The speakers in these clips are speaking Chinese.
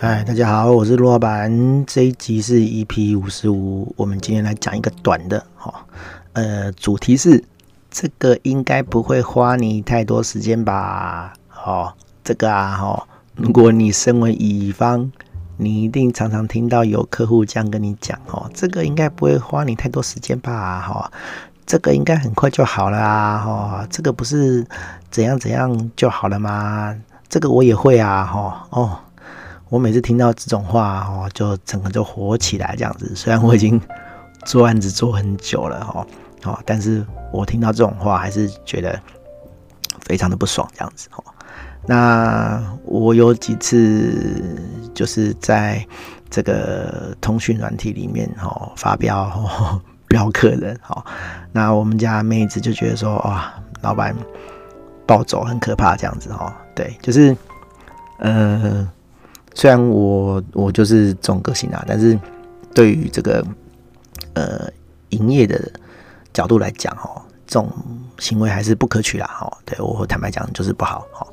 嗨，大家好，我是陆老板。这一集是 EP 五十五，我们今天来讲一个短的，哈，呃，主题是这个应该不会花你太多时间吧？哦，这个啊，哈，如果你身为乙方，你一定常常听到有客户这样跟你讲，哦，这个应该不会花你太多时间吧？哈，这个应该很快就好了啊，哈，这个不是怎样怎样就好了吗？这个我也会啊，哈，哦。我每次听到这种话哦，就整个就火起来这样子。虽然我已经做案子做很久了哈，哦，但是我听到这种话还是觉得非常的不爽这样子哦。那我有几次就是在这个通讯软体里面哦发飙 飙客人哦，那我们家妹子就觉得说哇，老板暴走很可怕这样子哦。对，就是呃。虽然我我就是这种个性啊，但是对于这个呃营业的角度来讲，哦，这种行为还是不可取啦，哦，对我坦白讲就是不好，哦。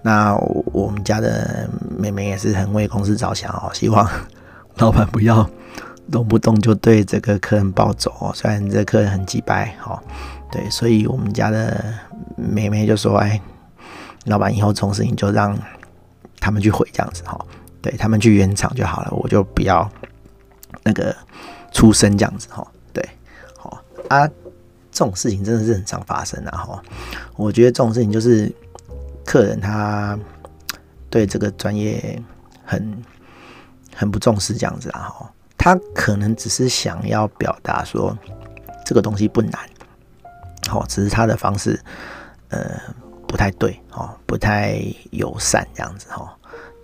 那我们家的妹妹也是很为公司着想，哦，希望老板不要动不动就对这个客人暴走，哦。虽然这客人很机掰，哦，对，所以我们家的妹妹就说：“哎，老板以后这种事情就让他们去回这样子，哈。”对他们去原厂就好了，我就不要那个出声这样子哈。对，好啊，这种事情真的是很常发生啊哈。我觉得这种事情就是客人他对这个专业很很不重视这样子啊哈。他可能只是想要表达说这个东西不难，好，只是他的方式呃不太对哦，不太友善这样子哈。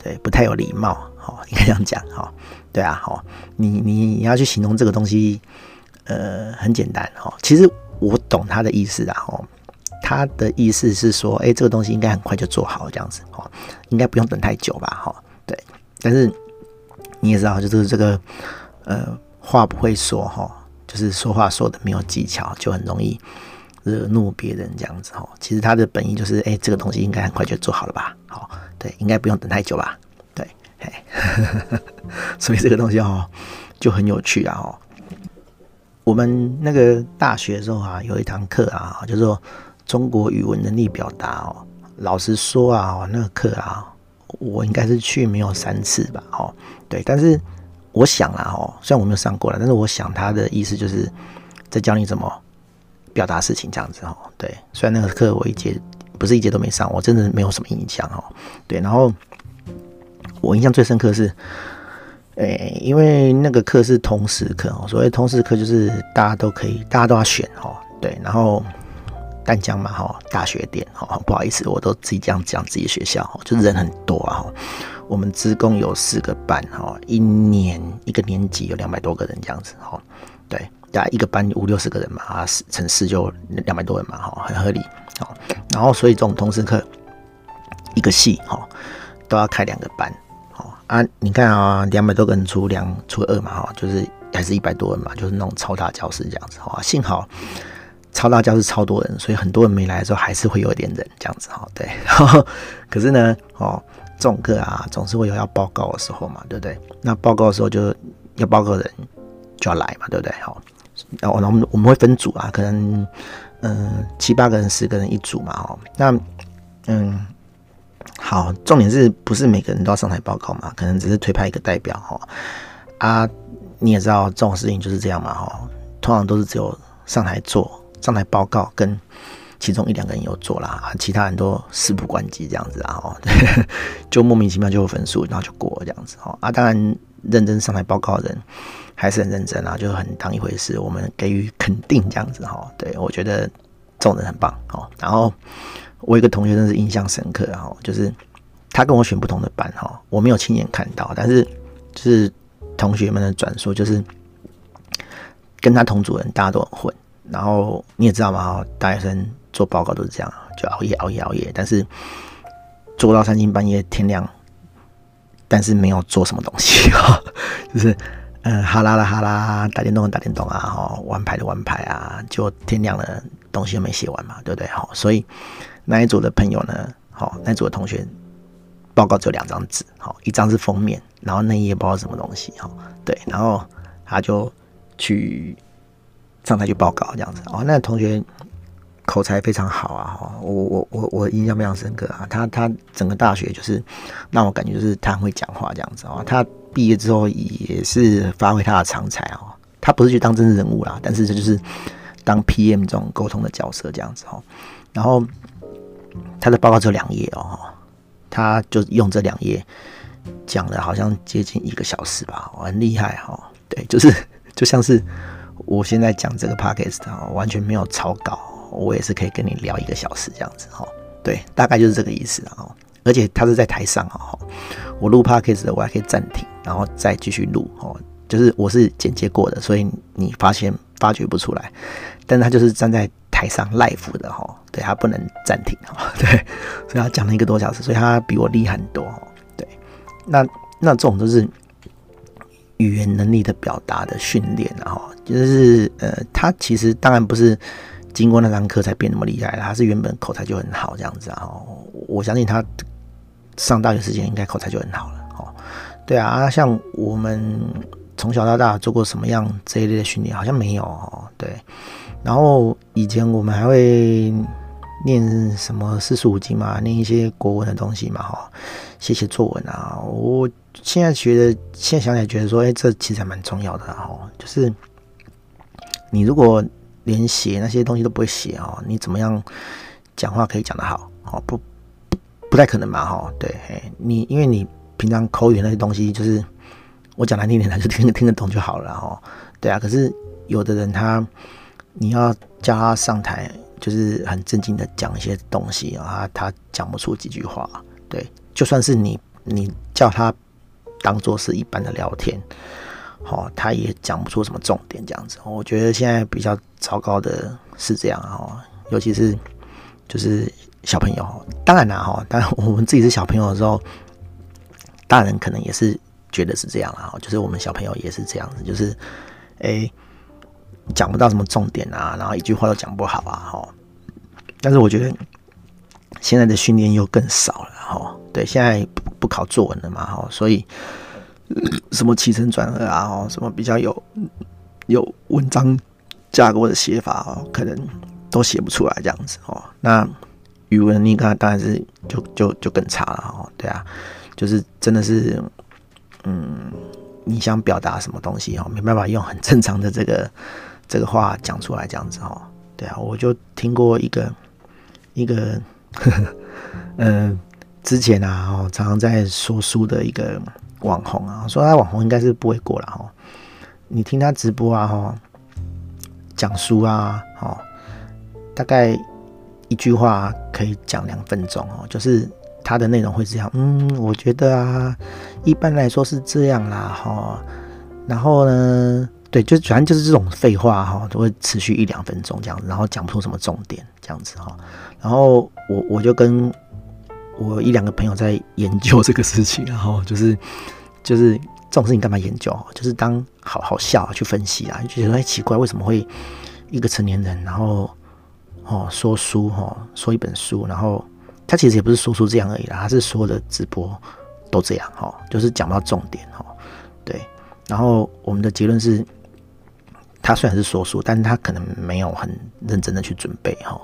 对，不太有礼貌，好，应该这样讲，哈，对啊，好，你你你要去形容这个东西，呃，很简单，哈，其实我懂他的意思啊，哈，他的意思是说，哎，这个东西应该很快就做好，这样子，哈，应该不用等太久吧，哈，对，但是你也知道，就是这个，呃，话不会说，哈，就是说话说的没有技巧，就很容易惹怒别人，这样子，哈，其实他的本意就是，哎，这个东西应该很快就做好了吧，好。对，应该不用等太久吧？对，嘿，所以这个东西哦，就很有趣啊！哦，我们那个大学的时候啊，有一堂课啊，叫做中国语文能力表达哦。老实说啊，那个课啊，我应该是去没有三次吧？哦，对，但是我想啊，哦，虽然我没有上过了，但是我想他的意思就是在教你怎么表达事情这样子哦。对，虽然那个课我一节。不是一节都没上，我真的没有什么印象哦。对，然后我印象最深刻是，诶、因为那个课是通识课哦。所谓通识课就是大家都可以，大家都要选哦。对，然后淡江嘛哈，大学点哈，不好意思，我都自己这样讲自己学校，就人很多啊。我们职工有四个班哈，一年一个年级有两百多个人这样子哈。对，大概一个班五六十个人嘛啊，乘四就两百多人嘛哈，很合理。好，然后所以这种通识课，一个系哈都要开两个班，好啊，你看啊，两百多个人除两除二嘛哈，就是还是一百多人嘛，就是那种超大教室这样子哈。幸好超大教室超多人，所以很多人没来的时候还是会有点人这样子哈。对，可是呢，哦，这种课啊总是会有要报告的时候嘛，对不对？那报告的时候就要报告人就要来嘛，对不对？好，然后我们我们会分组啊，可能。嗯，七八个人、十个人一组嘛，哦，那嗯，好，重点是不是每个人都要上台报告嘛？可能只是推派一个代表，哈啊，你也知道这种事情就是这样嘛，哈，通常都是只有上台做、上台报告，跟其中一两个人有做啦，其他人都事不关己这样子啊，哦，就莫名其妙就有分数，然后就过这样子，哦啊，当然认真上台报告的人。还是很认真啊，就很当一回事。我们给予肯定这样子哈，对，我觉得这种人很棒哦。然后我一个同学真是印象深刻哈，就是他跟我选不同的班哈，我没有亲眼看到，但是就是同学们的转述，就是跟他同组人大家都很混。然后你也知道嘛，大学生做报告都是这样，就熬夜熬夜熬夜，但是做到三更半夜天亮，但是没有做什么东西哈，就是。嗯，哈啦啦哈啦，打电动打电动啊，哈，玩牌的玩牌啊，就天亮了，东西又没写完嘛，对不对？好，所以那一组的朋友呢，好，那一组的同学报告只有两张纸，好，一张是封面，然后那一页不知道什么东西，哈，对，然后他就去上台去报告这样子，哦，那同学口才非常好啊，哈，我我我我印象非常深刻啊，他他整个大学就是让我感觉就是他很会讲话这样子啊，他毕业之后也是发挥他的长才啊，他不是去当政治人物啦，但是这就是当 PM 这种沟通的角色这样子哦，然后他的报告只有两页哦。他就用这两页讲了，好像接近一个小时吧，很厉害哈。对，就是就像是我现在讲这个 podcast 完全没有草稿，我也是可以跟你聊一个小时这样子哈。对，大概就是这个意思啊。而且他是在台上哈，我录 podcast 的我还可以暂停，然后再继续录哦。就是我是剪接过的，所以你发现发觉不出来，但他就是站在。台上 live 的哈，对，他不能暂停哈，对，所以他讲了一个多小时，所以他比我厉害很多哈，对，那那这种都是语言能力的表达的训练，然后就是呃，他其实当然不是经过那堂课才变那么厉害，他是原本口才就很好这样子啊，我相信他上大学时间应该口才就很好了，对啊，像我们从小到大做过什么样这一类的训练，好像没有哦，对。然后以前我们还会念什么四书五经嘛，念一些国文的东西嘛，哈，写写作文啊。我现在觉得，现在想起来觉得说，哎，这其实还蛮重要的哈。就是你如果连写那些东西都不会写哦，你怎么样讲话可以讲得好？哦，不，不太可能嘛，哈。对，你因为你平常口语那些东西，就是我讲难听点，他就听听得懂就好了，哈。对啊，可是有的人他。你要叫他上台，就是很正经的讲一些东西啊，他讲不出几句话。对，就算是你，你叫他当做是一般的聊天，好，他也讲不出什么重点这样子。我觉得现在比较糟糕的是这样哈，尤其是就是小朋友。当然啦哈，当然我们自己是小朋友的时候，大人可能也是觉得是这样啊，就是我们小朋友也是这样子，就是诶。讲不到什么重点啊，然后一句话都讲不好啊，哈。但是我觉得现在的训练又更少了，哈。对，现在不考作文了嘛，哈，所以什么起承转合啊，哈，什么比较有有文章架构的写法哦，可能都写不出来这样子哦。那语文你看当然是就就就更差了，哈。对啊，就是真的是，嗯，你想表达什么东西哦，没办法用很正常的这个。这个话讲出来这样子哦，对啊，我就听过一个一个，嗯、呃，之前啊，哦，常常在说书的一个网红啊，说他网红应该是不会过了哈。你听他直播啊，哈，讲书啊，哦，大概一句话可以讲两分钟哦，就是他的内容会这样，嗯，我觉得啊，一般来说是这样啦，哈，然后呢？对，就反正就是这种废话哈，都会持续一两分钟这样，然后讲不出什么重点这样子哈。然后我我就跟我一两个朋友在研究这个事情，然后就是就是这种事情干嘛研究？就是当好好笑，去分析啊，就觉得哎奇怪，为什么会一个成年人，然后哦说书哈，说一本书，然后他其实也不是说书这样而已啦，他是说的直播都这样哈，就是讲到重点哈。对，然后我们的结论是。他虽然是说书，但是他可能没有很认真的去准备哈，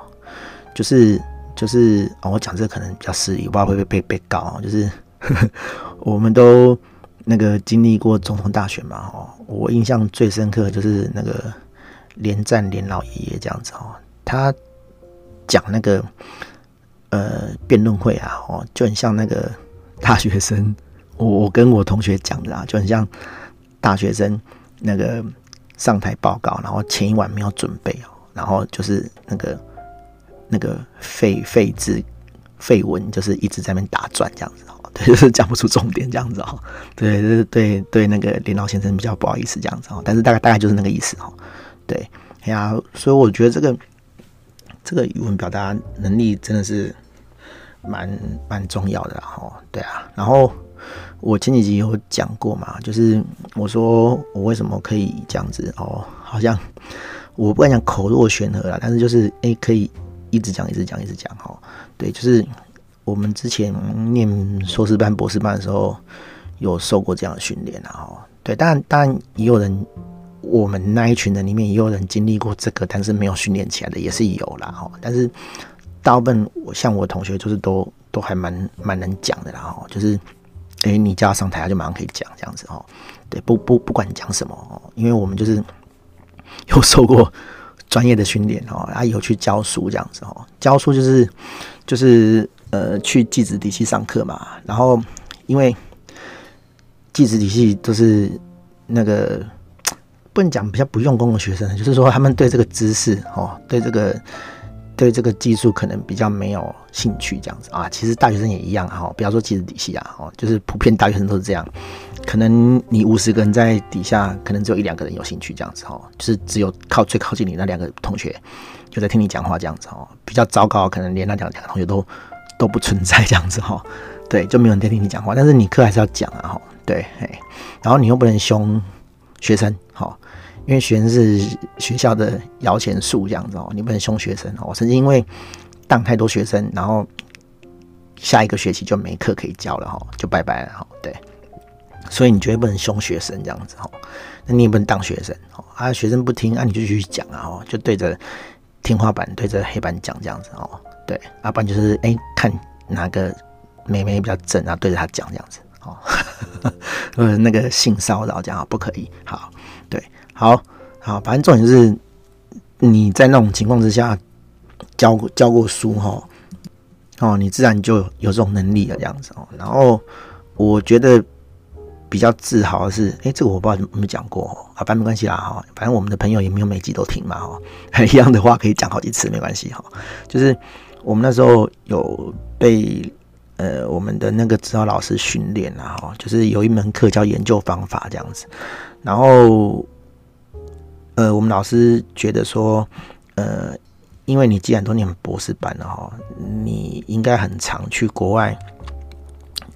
就是就是、哦、我讲这个可能比较失礼，不知道会不会被被告。就是 我们都那个经历过总统大选嘛哦，我印象最深刻就是那个连战连老爷爷这样子哦，他讲那个呃辩论会啊哦，就很像那个大学生，我我跟我同学讲的啊，就很像大学生那个。上台报告，然后前一晚没有准备哦，然后就是那个那个废废字废文，就是一直在那边打转这样子哦，对，就是讲不出重点这样子哦，对对对对，那个林老先生比较不好意思这样子哦，但是大概大概就是那个意思哦，对，哎呀，所以我觉得这个这个语文表达能力真的是蛮蛮重要的哈，对啊，然后。我前几集有讲过嘛，就是我说我为什么可以这样子哦，好像我不敢讲口若悬河啦，但是就是诶、可以一直讲一直讲一直讲哈，对，就是我们之前念硕士班、博士班的时候，有受过这样的训练啊。哈，对，当然，当然也有人，我们那一群人里面也有人经历过这个，但是没有训练起来的也是有啦。哈，但是大部分我像我同学，就是都都还蛮蛮能讲的啦。哈，就是，哎、欸，你叫他上台，他就马上可以讲这样子。哦，对，不不不管讲什么哦，因为我们就是 有受过。专业的训练哦，他有去教书这样子哦，教书就是就是呃去技职体系上课嘛，然后因为技职体系都是那个不能讲比较不用功的学生，就是说他们对这个知识哦，对这个。对这个技术可能比较没有兴趣，这样子啊，其实大学生也一样哈，不要说技术体系啊，哦，就是普遍大学生都是这样。可能你五十个人在底下，可能只有一两个人有兴趣这样子哦，就是只有靠最靠近你那两个同学就在听你讲话这样子哦。比较糟糕，可能连那两两个同学都都不存在这样子哈。对，就没有人在听你讲话，但是你课还是要讲啊哈。对，然后你又不能凶学生哈。因为学生是学校的摇钱树这样子哦，你不能凶学生哦。我曾经因为当太多学生，然后下一个学期就没课可以教了哈，就拜拜了哈。对，所以你绝对不能凶学生这样子哈。那你也不能当学生哦，啊，学生不听，啊，你就继续讲啊，哦就对着天花板、对着黑板讲这样子哦。对，要不然就是哎，看哪个妹妹比较正啊，对着她讲这样子哦。呃，那个性骚扰这样不可以。好，对。好好，反正重点是你在那种情况之下教教过书哈，哦，你自然就有这种能力了这样子哦。然后我觉得比较自豪的是，哎、这个我不知道有没有讲过，好，反正没关系啦哈。反正我们的朋友也没有每集都听嘛哈，一样的话可以讲好几次没关系哈。就是我们那时候有被呃我们的那个指导老师训练啊哈，就是有一门课叫研究方法这样子，然后。呃，我们老师觉得说，呃，因为你既然都念博士班了哈，你应该很常去国外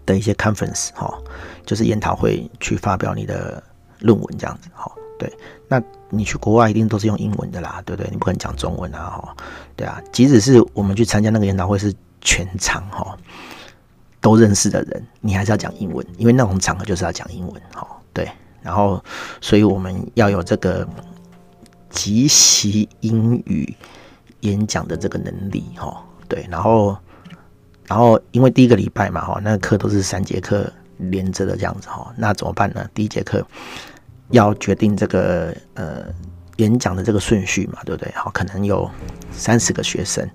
的一些 conference 哈，就是研讨会去发表你的论文这样子哈。对，那你去国外一定都是用英文的啦，对不对？你不可能讲中文啊哈。对啊，即使是我们去参加那个研讨会是全场哈都认识的人，你还是要讲英文，因为那种场合就是要讲英文哈。对，然后所以我们要有这个。即席英语演讲的这个能力，哈，对，然后，然后因为第一个礼拜嘛，哈，那个课都是三节课连着的这样子，哈，那怎么办呢？第一节课要决定这个呃演讲的这个顺序嘛，对不对？好，可能有三十个学生，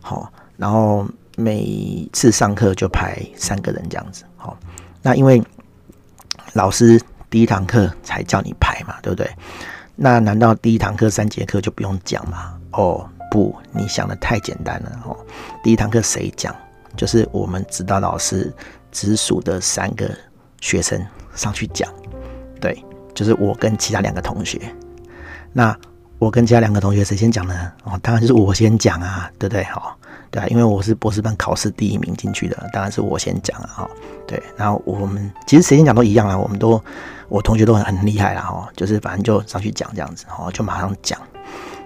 好，然后每次上课就排三个人这样子，好，那因为老师第一堂课才叫你排嘛，对不对？那难道第一堂课三节课就不用讲吗？哦，不，你想的太简单了哦。第一堂课谁讲？就是我们指导老师直属的三个学生上去讲。对，就是我跟其他两个同学。那我跟其他两个同学谁先讲呢？哦，当然就是我先讲啊，对不对？好，对啊，因为我是博士班考试第一名进去的，当然是我先讲啊。哈，对，然后我们其实谁先讲都一样啊，我们都。我同学都很很厉害啦，哈，就是反正就上去讲这样子，哈，就马上讲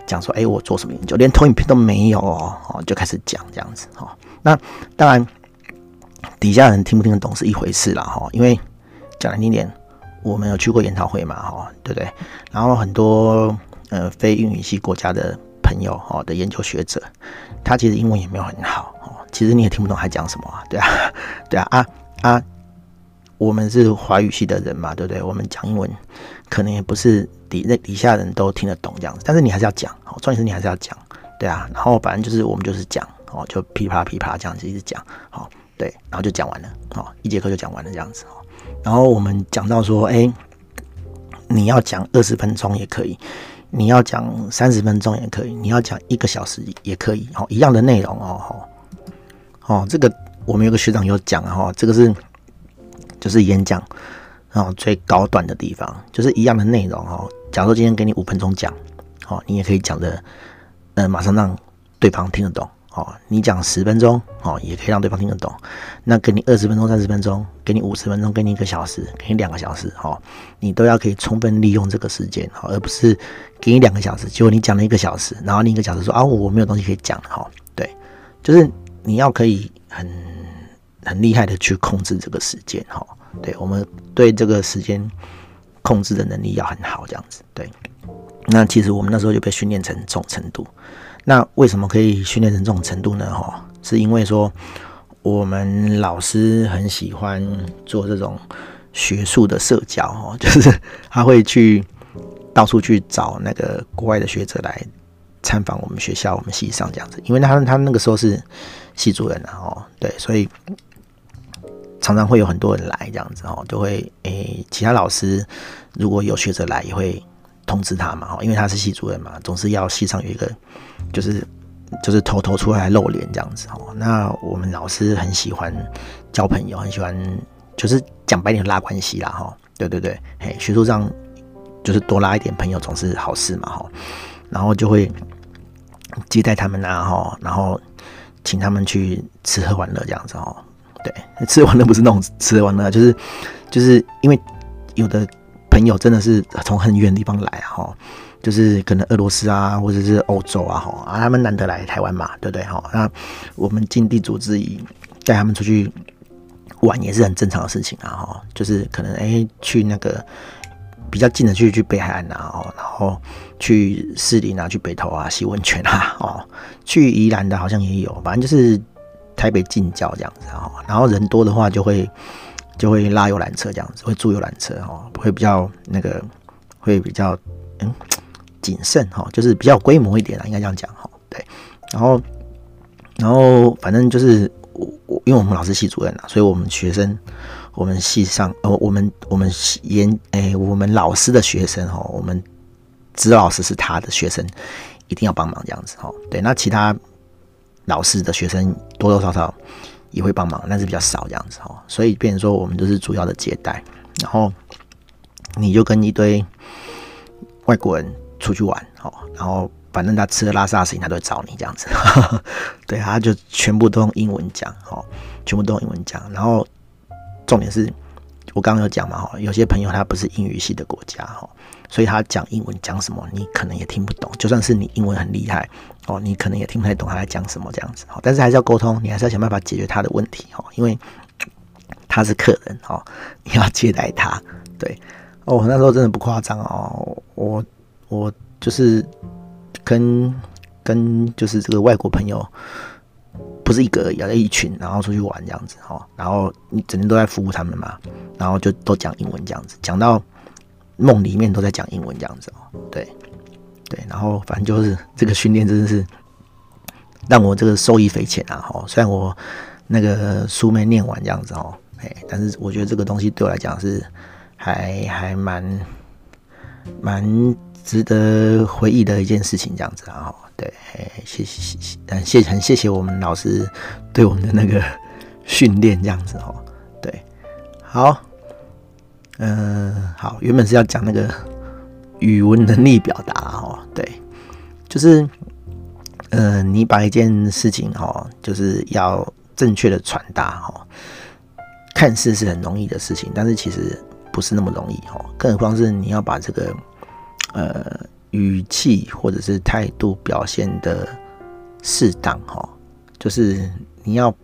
讲说，哎、我做什么研究，连投影片都没有哦，哦就开始讲这样子，哈。那当然，底下人听不听得懂是一回事啦，哈，因为讲难听点，我们有去过研讨会嘛，哈，对不对？然后很多呃非英语系国家的朋友，哦的研究学者，他其实英文也没有很好，哦，其实你也听不懂他讲什么啊，对啊，对啊，啊啊。我们是华语系的人嘛，对不对？我们讲英文可能也不是底那底下人都听得懂这样子，但是你还是要讲，好，重点是你还是要讲，对啊。然后反正就是我们就是讲，哦，就噼啪噼啪这样子一直讲，好，对，然后就讲完了，好，一节课就讲完了这样子哦，然后我们讲到说，哎，你要讲二十分钟也可以，你要讲三十分钟也可以，你要讲一个小时也可以，好，一样的内容哦，好，哦，这个我们有个学长有讲哈，这个是。就是演讲，哦，最高段的地方就是一样的内容哦。假如今天给你五分钟讲，哦，你也可以讲的，呃，马上让对方听得懂，哦。你讲十分钟，哦，也可以让对方听得懂。那给你二十分钟、三十分钟，给你五十分钟，给你一个小时，给你两个小时，哦，你都要可以充分利用这个时间，哦，而不是给你两个小时，结果你讲了一个小时，然后另一个小时说啊，我没有东西可以讲，哈，对，就是你要可以很。很厉害的去控制这个时间哈。对，我们对这个时间控制的能力要很好，这样子。对，那其实我们那时候就被训练成这种程度。那为什么可以训练成这种程度呢？哈，是因为说我们老师很喜欢做这种学术的社交，哈，就是 他会去到处去找那个国外的学者来参访我们学校、我们系上这样子。因为他他那个时候是系主任啊，哦，对，所以。常常会有很多人来这样子哦，就会诶、其他老师如果有学者来，也会通知他嘛，因为他是系主任嘛，总是要系上有一个，就是就是偷偷出来露脸这样子哦。那我们老师很喜欢交朋友，很喜欢就是讲白点拉关系啦哈，对对对，嘿，学术上就是多拉一点朋友总是好事嘛哈，然后就会接待他们啊哈，然后请他们去吃喝玩乐这样子哦。对，吃喝玩乐不是那种吃喝玩乐，就是就是因为有的朋友真的是从很远的地方来哈，就是可能俄罗斯啊，或者是欧洲啊哈，啊他们难得来台湾嘛，对不对哈？那我们尽地主之谊，带他们出去玩也是很正常的事情啊哈，就是可能哎、去那个比较近的去去北海岸啊，哦然后去士林啊，去北投啊洗温泉啊，哦，去宜兰的好像也有，反正就是。台北近郊这样子啊，然后人多的话就会就会拉游览车这样子，会租游览车哦，会比较那个会比较嗯谨慎哈，就是比较规模一点啊，应该这样讲哈。对，然后然后反正就是我我因为我们老师系主任啊，所以我们学生我们系上呃我们我们研哎、我们老师的学生哈，我们指导老师是他的学生，一定要帮忙这样子哈。对，那其他。老师的学生多多少少也会帮忙，但是比较少这样子哦，所以变成说我们就是主要的接待，然后你就跟一堆外国人出去玩哦，然后反正他吃喝拉撒事情他都会找你这样子，对，他就全部都用英文讲哦，全部都用英文讲，然后重点是我刚刚有讲嘛哈，有些朋友他不是英语系的国家哈。所以他讲英文讲什么，你可能也听不懂。就算是你英文很厉害哦，你可能也听不太懂他在讲什么这样子。但是还是要沟通，你还是要想办法解决他的问题哦，因为他是客人哦，你要接待他。对哦，那时候真的不夸张哦，我我就是跟跟就是这个外国朋友不是一个，要一群，然后出去玩这样子哦，然后你整天都在服务他们嘛，然后就都讲英文这样子，讲到。梦里面都在讲英文这样子哦，对，对，然后反正就是这个训练真的是让我这个受益匪浅啊！哈，虽然我那个书没念完这样子哦，哎，但是我觉得这个东西对我来讲是还还蛮蛮值得回忆的一件事情这样子啊！对，哎，谢谢谢谢，嗯，谢很谢谢我们老师对我们的那个训练这样子哦，对，好。嗯、好，原本是要讲那个语文能力表达哦，对，就是，呃，你把一件事情哦，就是要正确的传达哈，看似是很容易的事情，但是其实不是那么容易哦，更何况是你要把这个呃语气或者是态度表现得适当哈，就是你要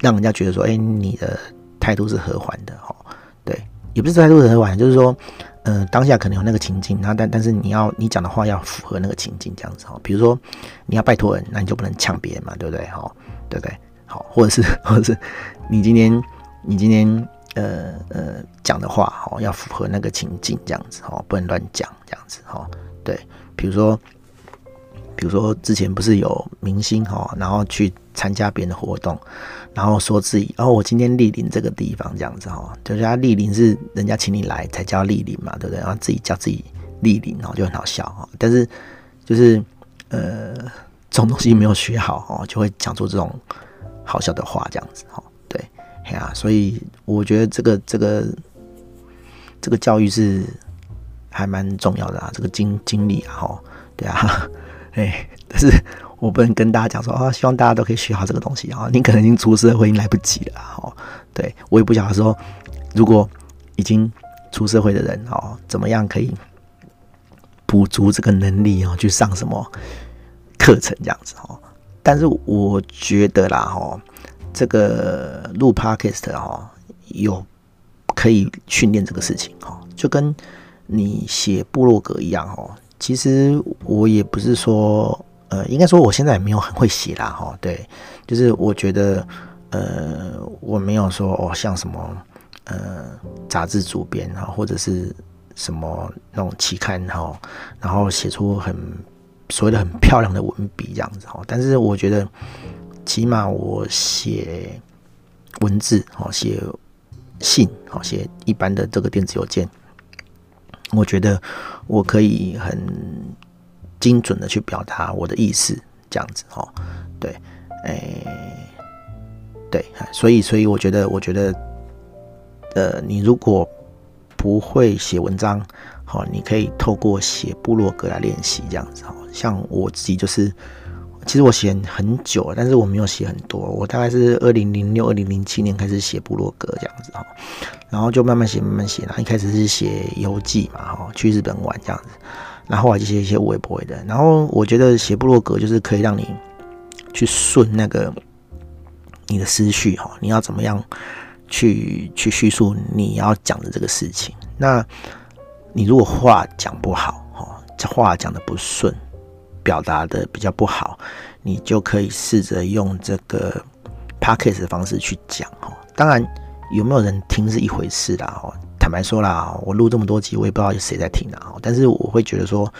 让人家觉得说，哎，你的态度是和缓的哈。也不是态度很晚，就是说，呃，当下可能有那个情境，那但但是你要你讲的话要符合那个情境这样子哈。比如说你要拜托人，那你就不能呛别人嘛，对不对？哈，对不对？好，或者是 或者是你今天你今天呃呃讲的话哈，要符合那个情境这样子哈，不能乱讲这样子哈。对，比如说比如说之前不是有明星哈，然后去参加别人的活动。然后说自己，哦，我今天莅临这个地方，这样子哈，就是他莅临是人家请你来才叫莅临嘛，对不对？然后自己叫自己莅临，然后就很好笑哈。但是就是呃，这种东西没有学好哦，就会讲出这种好笑的话，这样子哈。对，哎呀，所以我觉得这个这个这个教育是还蛮重要的啊，这个经经历啊，哈，对啊，哎，但是。我不能跟大家讲说啊，希望大家都可以学好这个东西啊。你可能已经出社会，已经来不及了哦。对，我也不晓得说，如果已经出社会的人哦，怎么样可以补足这个能力哦，去上什么课程这样子哦。但是我觉得啦，哦，这个录 Podcast 哈，有可以训练这个事情哈，就跟你写部落格一样哈。其实我也不是说，呃，应该说我现在也没有很会写啦哈。对，就是我觉得，呃，我没有说哦，像什么呃杂志主编哈，或者是什么那种期刊哈，然后写出很。所谓的很漂亮的文笔这样子哈，但是我觉得起码我写文字哦，写信哦，写一般的这个电子邮件，我觉得我可以很精准的去表达我的意思这样子哦，对，哎，对，所以所以我觉得我觉得，呃，你如果不会写文章，好，你可以透过写部落格来练习这样子哈。像我自己就是，其实我写很久，但是我没有写很多。我大概是二零零六、二零零七年开始写部落格这样子哈，然后就慢慢写，慢慢写。然后一开始是写游记嘛，哈，去日本玩这样子，然后后来就写一些微博的。然后我觉得写部落格就是可以让你去顺那个你的思绪哈，你要怎么样去去叙述你要讲的这个事情。那你如果话讲不好，哈，这话讲的不顺。表达的比较不好，你就可以试着用这个 podcast 的方式去讲哦。当然，有没有人听是一回事啦哦。坦白说啦，我录这么多集，我也不知道有谁在听啊。但是我会觉得说，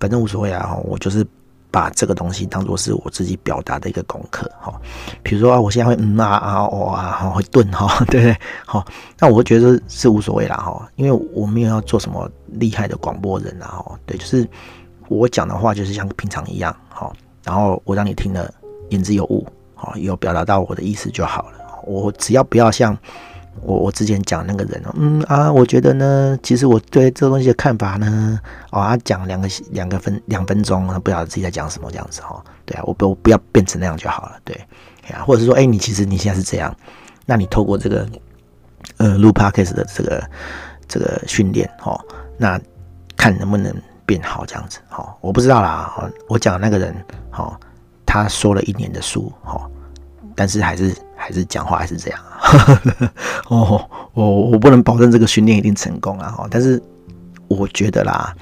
反正无所谓啊。我就是把这个东西当做是我自己表达的一个功课哈。比如说啊，我现在会嗯啊啊哦啊，会顿哈，对不对？好，那我会觉得是无所谓啦哈，因为我没有要做什么厉害的广播人啊。哈。对，就是。我讲的话就是像平常一样，好，然后我让你听了言之有物，好，有表达到我的意思就好了。我只要不要像我我之前讲那个人，嗯啊，我觉得呢，其实我对这个东西的看法呢，哦，他讲两个两个分两分钟，不晓得自己在讲什么这样子哈，对啊，我不我不要变成那样就好了，对，啊，或者是说，哎，你其实你现在是这样，那你透过这个呃录 podcast 的这个这个训练，哦，那看能不能。变好这样子，好，我不知道啦。我讲那个人，好，他说了一年的书，好，但是还是还是讲话还是这样。哦，我我不能保证这个训练一定成功啊。哈，但是我觉得啦，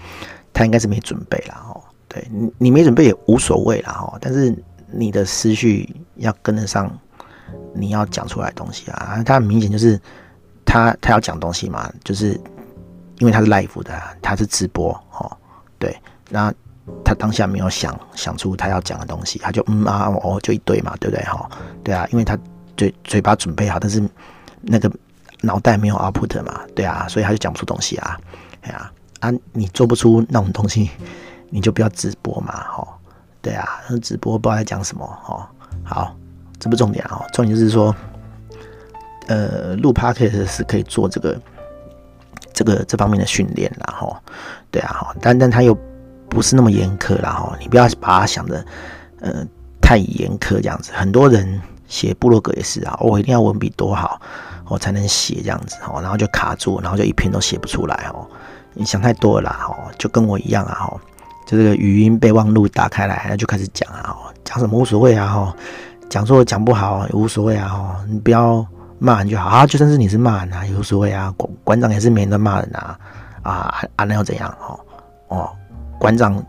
他应该是没准备啦。哦，对你你没准备也无所谓啦。哈，但是你的思绪要跟得上你要讲出来东西啊。他很明显就是他他要讲东西嘛，就是因为他是 live 的，他是直播，哈。对，那他当下没有想想出他要讲的东西，他就嗯啊哦就一堆嘛，对不对哈？对啊，因为他嘴嘴巴准备好，但是那个脑袋没有 output 嘛，对啊，所以他就讲不出东西啊。哎呀啊，你做不出那种东西，你就不要直播嘛，哈。对啊，那直播不知道在讲什么哈。好，这不重点啊，重点就是说，呃，录 podcast 是可以做这个。这个这方面的训练，然后，对啊，但但他又不是那么严苛，然后你不要把他想的，呃，太严苛这样子。很多人写部落格也是啊，我一定要文笔多好，我才能写这样子，哦，然后就卡住，然后就一篇都写不出来，哦，你想太多了啦，哦，就跟我一样啊，哦，就这个语音备忘录打开来，那就开始讲啊，哦，讲什么无所谓啊，哦，讲错讲不好也无所谓啊，哦，你不要。骂人就好啊，就算是你是骂人啊，有所谓啊。馆馆长也是没人骂人啊，啊啊，那又怎样？哦哦，馆长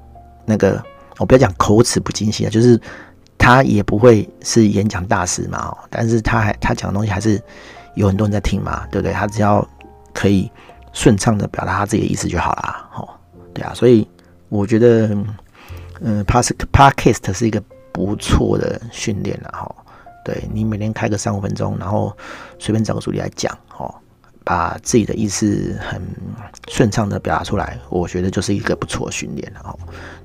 那个，我不要讲口齿不清晰啊，就是他也不会是演讲大师嘛，哦，但是他还他讲的东西还是有很多人在听嘛，对不对？他只要可以顺畅的表达他自己的意思就好啦。哦，对啊，所以我觉得，嗯，Podcast 是一个不错的训练了，哈。对，你每天开个三五分钟，然后随便找个主题来讲，哦，把自己的意思很顺畅的表达出来，我觉得就是一个不错的训练了，哦，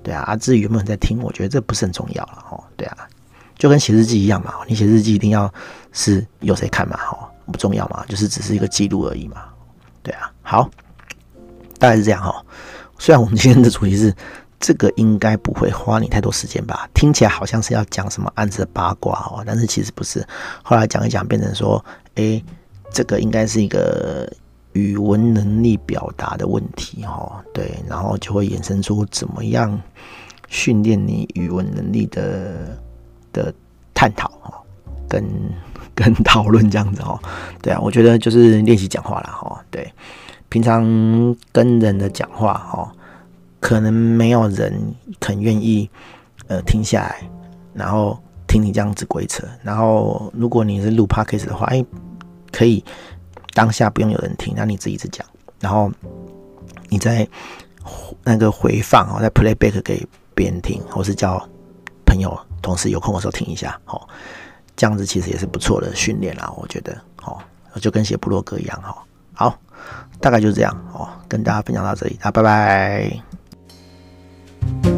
对啊，啊，至于有没有人在听，我觉得这不是很重要了，哦，对啊，就跟写日记一样嘛，你写日记一定要是有谁看嘛，哦，不重要嘛，就是只是一个记录而已嘛，对啊，好，大概是这样哈，虽然我们今天的主题是。这个应该不会花你太多时间吧？听起来好像是要讲什么案子的八卦哦，但是其实不是。后来讲一讲，变成说，哎，这个应该是一个语文能力表达的问题哦，对，然后就会衍生出怎么样训练你语文能力的的探讨哦，跟跟讨论这样子哦。对啊，我觉得就是练习讲话啦。哈。对，平常跟人的讲话哈，可能没有人肯愿意呃停下来，然后听你这样子鬼扯。然后如果你是录 podcast 的话，哎，可以当下不用有人听，那你自己一直讲，然后你再那个回放哦，再 playback 给别人听，或是叫朋友、同事有空的时候听一下，哦，这样子其实也是不错的训练啦，我觉得，哦，就跟写部落格一样，哈，好，大概就是这样，哦，跟大家分享到这里，那拜拜。Bye.